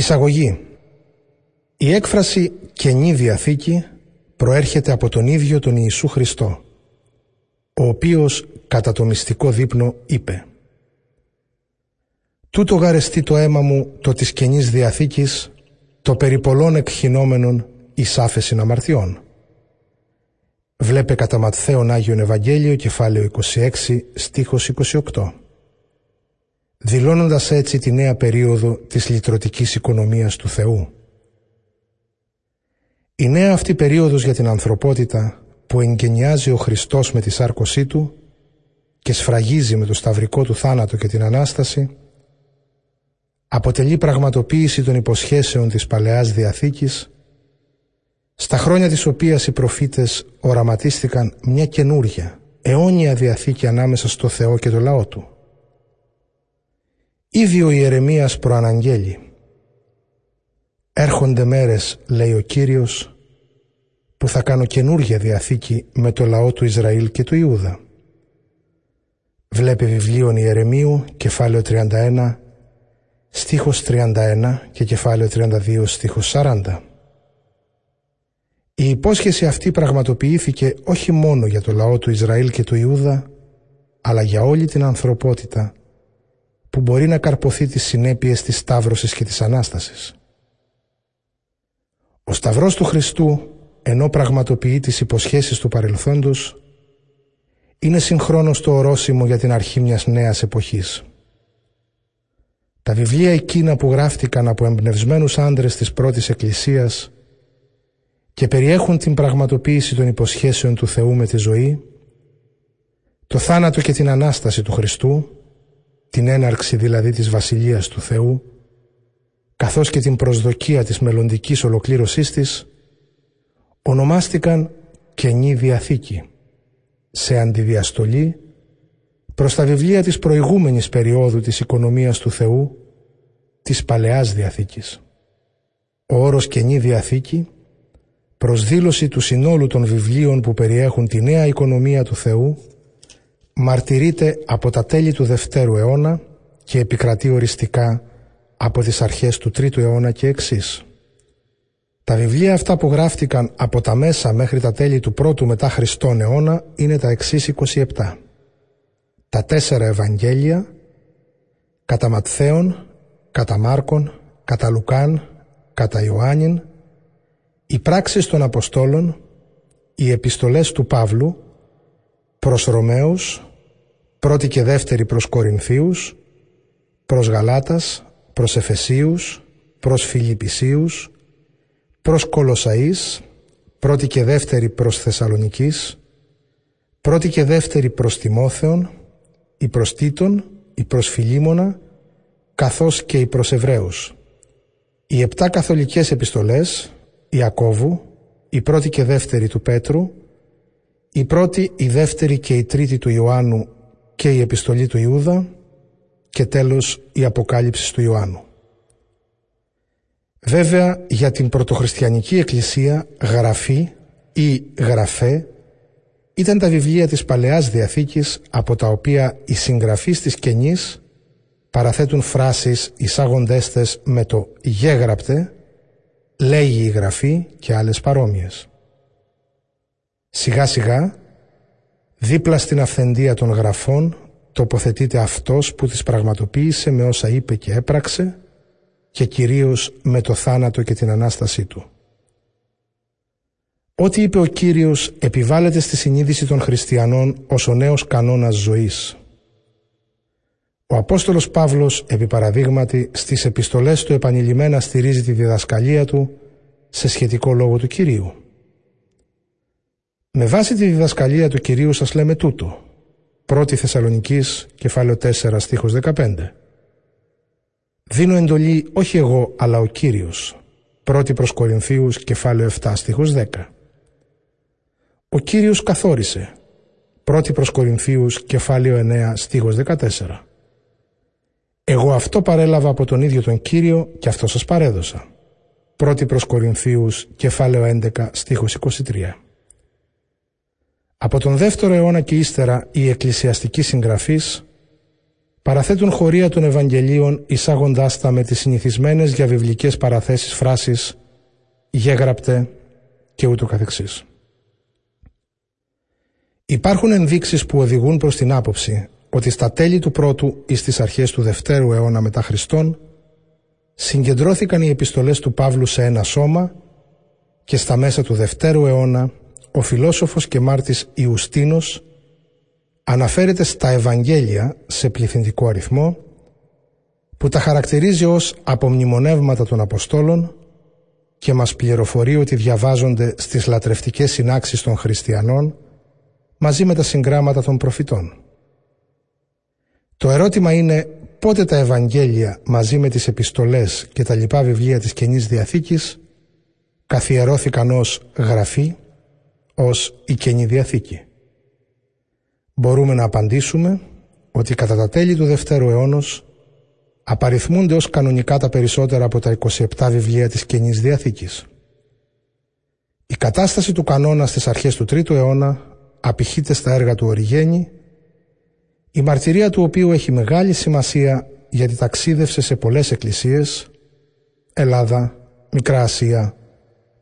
Εισαγωγή Η έκφραση «Καινή Διαθήκη» προέρχεται από τον ίδιο τον Ιησού Χριστό, ο οποίος κατά το μυστικό δείπνο είπε «Τούτο γαρεστεί το αίμα μου το της Καινής Διαθήκης, το περί πολλών εκχυνόμενων εις άφεσιν αμαρτιών». Βλέπε κατά Ματθαίον Άγιον Ευαγγέλιο κεφάλαιο 26 στίχος 28 δηλώνοντας έτσι τη νέα περίοδο της λυτρωτικής οικονομίας του Θεού. Η νέα αυτή περίοδος για την ανθρωπότητα που εγκαινιάζει ο Χριστός με τη σάρκωσή Του και σφραγίζει με το σταυρικό του θάνατο και την Ανάσταση αποτελεί πραγματοποίηση των υποσχέσεων της Παλαιάς Διαθήκης στα χρόνια της οποίας οι προφήτες οραματίστηκαν μια καινούρια, αιώνια Διαθήκη ανάμεσα στο Θεό και το λαό Του. Ήδη ο Ιερεμίας προαναγγέλει «Έρχονται μέρες, λέει ο Κύριος, που θα κάνω καινούργια διαθήκη με το λαό του Ισραήλ και του Ιούδα». Βλέπει βιβλίων Ιερεμίου, κεφάλαιο 31, στίχος 31 και κεφάλαιο 32, στίχος 40. Η υπόσχεση αυτή πραγματοποιήθηκε όχι μόνο για το λαό του Ισραήλ και του Ιούδα, αλλά για όλη την ανθρωπότητα που μπορεί να καρποθεί τις συνέπειες της Σταύρωσης και της Ανάστασης. Ο Σταυρός του Χριστού, ενώ πραγματοποιεί τις υποσχέσεις του παρελθόντος, είναι συγχρόνως το ορόσημο για την αρχή μιας νέας εποχής. Τα βιβλία εκείνα που γράφτηκαν από εμπνευσμένους άντρες της πρώτης εκκλησίας και περιέχουν την πραγματοποίηση των υποσχέσεων του Θεού με τη ζωή, το θάνατο και την Ανάσταση του Χριστού, την έναρξη δηλαδή της Βασιλείας του Θεού, καθώς και την προσδοκία της μελλοντικής ολοκλήρωσής της, ονομάστηκαν Καινή Διαθήκη, σε αντιδιαστολή προς τα βιβλία της προηγούμενης περίοδου της οικονομίας του Θεού, της Παλαιάς Διαθήκης. Ο όρος Καινή Διαθήκη, προσδήλωση του συνόλου των βιβλίων που περιέχουν τη νέα οικονομία του Θεού, μαρτυρείται από τα τέλη του Δευτέρου αιώνα και επικρατεί οριστικά από τις αρχές του Τρίτου αιώνα και εξής. Τα βιβλία αυτά που γράφτηκαν από τα μέσα μέχρι τα τέλη του πρώτου μετά Χριστόν αιώνα είναι τα εξής 27. Τα τέσσερα Ευαγγέλια, κατά Ματθαίον, κατά Μάρκον, κατά Λουκάν, κατά Ιωάννην, οι πράξεις των Αποστόλων, οι επιστολές του Παύλου, προς Ρωμαίους, πρώτη και δεύτερη προς Κορινθίους, προς Γαλάτας, προς Εφεσίους, προς Φιλιππισίους, προς Κολοσαΐς, πρώτη και δεύτερη προς Θεσσαλονικής, πρώτη και δεύτερη προς Τιμόθεον, η προς Τίτων, η προς Φιλίμωνα, καθώς και η προς Εβραίους. Οι επτά καθολικές επιστολές, Ιακώβου, η πρώτη και δεύτερη του Πέτρου, η πρώτη, η δεύτερη και η τρίτη του Ιωάννου και η επιστολή του Ιούδα και τέλος η αποκάλυψη του Ιωάννου. Βέβαια για την πρωτοχριστιανική εκκλησία γραφή ή γραφέ ήταν τα βιβλία της Παλαιάς Διαθήκης από τα οποία οι συγγραφείς της Καινής παραθέτουν φράσεις εισάγοντέστες με το «γέγραπτε», «λέγει η γραφή» και άλλες παρόμοιες. Σιγά σιγά, δίπλα στην αυθεντία των γραφών, τοποθετείται αυτός που τις πραγματοποίησε με όσα είπε και έπραξε και κυρίως με το θάνατο και την Ανάστασή Του. Ό,τι είπε ο Κύριος επιβάλλεται στη συνείδηση των χριστιανών ως ο νέος κανόνας ζωής. Ο Απόστολος Παύλος, επί παραδείγματι, στις επιστολές του επανειλημμένα στηρίζει τη διδασκαλία του σε σχετικό λόγο του Κυρίου. Με βάση τη διδασκαλία του Κυρίου σας λέμε τούτο. 1η Θεσσαλονικής, κεφάλαιο 4, στίχος 15. Δίνω εντολή όχι εγώ, αλλά ο Κύριος. 1η προς Κορινθίους, κεφάλαιο 7, στίχος 10. Ο Κύριος καθόρισε. 1η προς Κορινθίους, κεφάλαιο 9, στίχος 14. Εγώ αυτό παρέλαβα από τον ίδιο τον Κύριο και αυτό σας παρέδωσα. 1η προς Κορινθίους, κεφάλαιο 11, στίχος 23. Από τον δεύτερο αιώνα και ύστερα οι εκκλησιαστικοί συγγραφείς παραθέτουν χωρία των Ευαγγελίων εισάγοντάς τα με τις συνηθισμένες για βιβλικές παραθέσεις φράσεις «γέγραπτε» και ούτω καθεξής. Υπάρχουν ενδείξεις που οδηγούν προς την άποψη ότι στα τέλη του πρώτου ή στις αρχές του δευτέρου αιώνα μετά Χριστόν συγκεντρώθηκαν οι επιστολές του Παύλου σε ένα σώμα και στα μέσα του δευτέρου αιώνα ο φιλόσοφος και μάρτης Ιουστίνος αναφέρεται στα Ευαγγέλια σε πληθυντικό αριθμό που τα χαρακτηρίζει ως απομνημονεύματα των Αποστόλων και μας πληροφορεί ότι διαβάζονται στις λατρευτικές συνάξεις των χριστιανών μαζί με τα συγγράμματα των προφητών. Το ερώτημα είναι πότε τα Ευαγγέλια μαζί με τις επιστολές και τα λοιπά βιβλία της Καινής Διαθήκης καθιερώθηκαν ως γραφή, ως η Καινή Διαθήκη. Μπορούμε να απαντήσουμε ότι κατά τα τέλη του Δευτέρου αιώνος απαριθμούνται ως κανονικά τα περισσότερα από τα 27 βιβλία της Καινής Διαθήκης. Η κατάσταση του κανόνα στις αρχές του Τρίτου αιώνα απηχείται στα έργα του Οριγένη, η μαρτυρία του οποίου έχει μεγάλη σημασία γιατί ταξίδευσε σε πολλές εκκλησίες, Ελλάδα, Μικρά Ασία,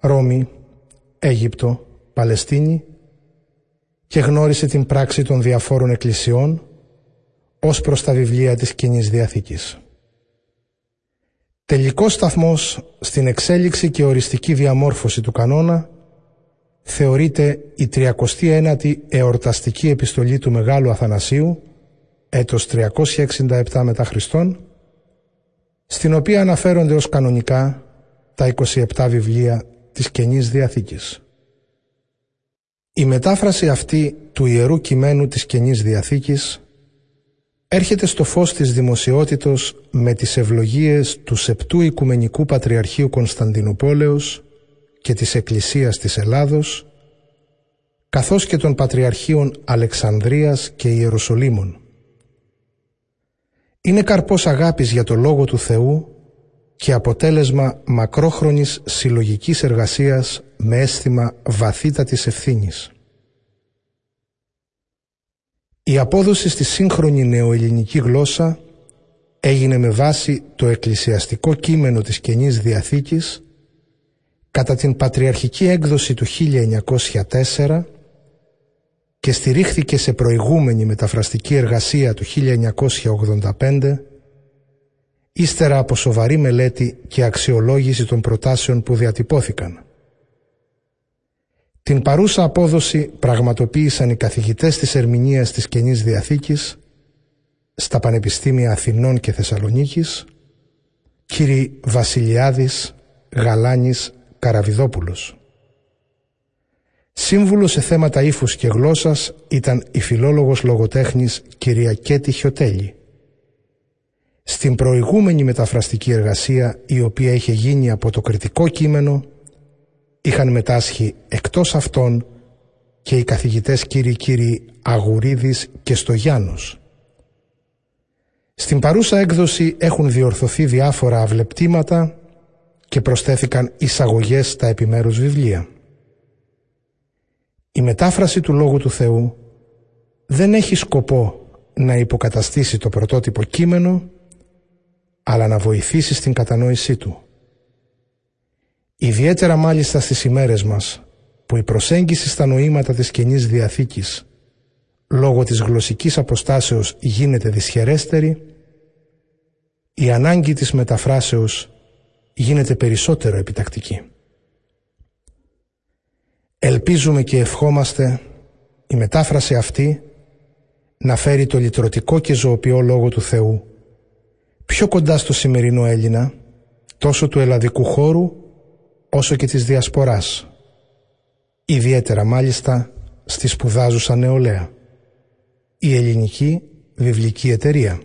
Ρώμη, Αίγυπτο, Παλαιστίνη και γνώρισε την πράξη των διαφόρων εκκλησιών ως προς τα βιβλία της κοινής Διαθήκης. Τελικός σταθμός στην εξέλιξη και οριστική διαμόρφωση του κανόνα θεωρείται η 39η εορταστική επιστολή του Μεγάλου Αθανασίου, έτος 367 μετά Χριστόν, στην οποία αναφέρονται ως κανονικά τα 27 βιβλία της Καινής Διαθήκης. Η μετάφραση αυτή του Ιερού Κειμένου της Καινής Διαθήκης έρχεται στο φως της δημοσιότητος με τις ευλογίες του Σεπτού Οικουμενικού Πατριαρχείου Κωνσταντινούπολεως και της Εκκλησίας της Ελλάδος καθώς και των Πατριαρχείων Αλεξανδρίας και Ιεροσολύμων. Είναι καρπός αγάπης για το Λόγο του Θεού και αποτέλεσμα μακρόχρονης συλλογικής εργασίας με αίσθημα βαθύτατης ευθύνης. Η απόδοση στη σύγχρονη νεοελληνική γλώσσα έγινε με βάση το εκκλησιαστικό κείμενο της Καινής Διαθήκης κατά την πατριαρχική έκδοση του 1904 και στηρίχθηκε σε προηγούμενη μεταφραστική εργασία του 1985 ύστερα από σοβαρή μελέτη και αξιολόγηση των προτάσεων που διατυπώθηκαν. Την παρούσα απόδοση πραγματοποίησαν οι καθηγητές της ερμηνείας της Καινής Διαθήκης στα Πανεπιστήμια Αθηνών και Θεσσαλονίκης, κύριοι Βασιλιάδης, Γαλάνης, Καραβιδόπουλος. Σύμβουλος σε θέματα ύφους και γλώσσας ήταν η φιλόλογος λογοτέχνης κυρία Κέτη Χιωτέλη. Στην προηγούμενη μεταφραστική εργασία η οποία είχε γίνει από το κριτικό κείμενο είχαν μετάσχει εκτός αυτών και οι καθηγητές κύριοι κύριοι Αγουρίδης και Στογιάννος. Στην παρούσα έκδοση έχουν διορθωθεί διάφορα αυλεπτήματα και προσθέθηκαν εισαγωγές στα επιμέρους βιβλία. Η μετάφραση του Λόγου του Θεού δεν έχει σκοπό να υποκαταστήσει το πρωτότυπο κείμενο, αλλά να βοηθήσει στην κατανόησή του. Ιδιαίτερα μάλιστα στις ημέρες μας, που η προσέγγιση στα νοήματα της Καινής Διαθήκης λόγω της γλωσσικής αποστάσεως γίνεται δυσχερέστερη, η ανάγκη της μεταφράσεως γίνεται περισσότερο επιτακτική. Ελπίζουμε και ευχόμαστε η μετάφραση αυτή να φέρει το λυτρωτικό και ζωοποιό Λόγο του Θεού πιο κοντά στο σημερινό Έλληνα, τόσο του ελλαδικού χώρου όσο και της διασποράς, ιδιαίτερα μάλιστα στη σπουδάζουσα νεολαία, η Ελληνική Βιβλική Εταιρεία.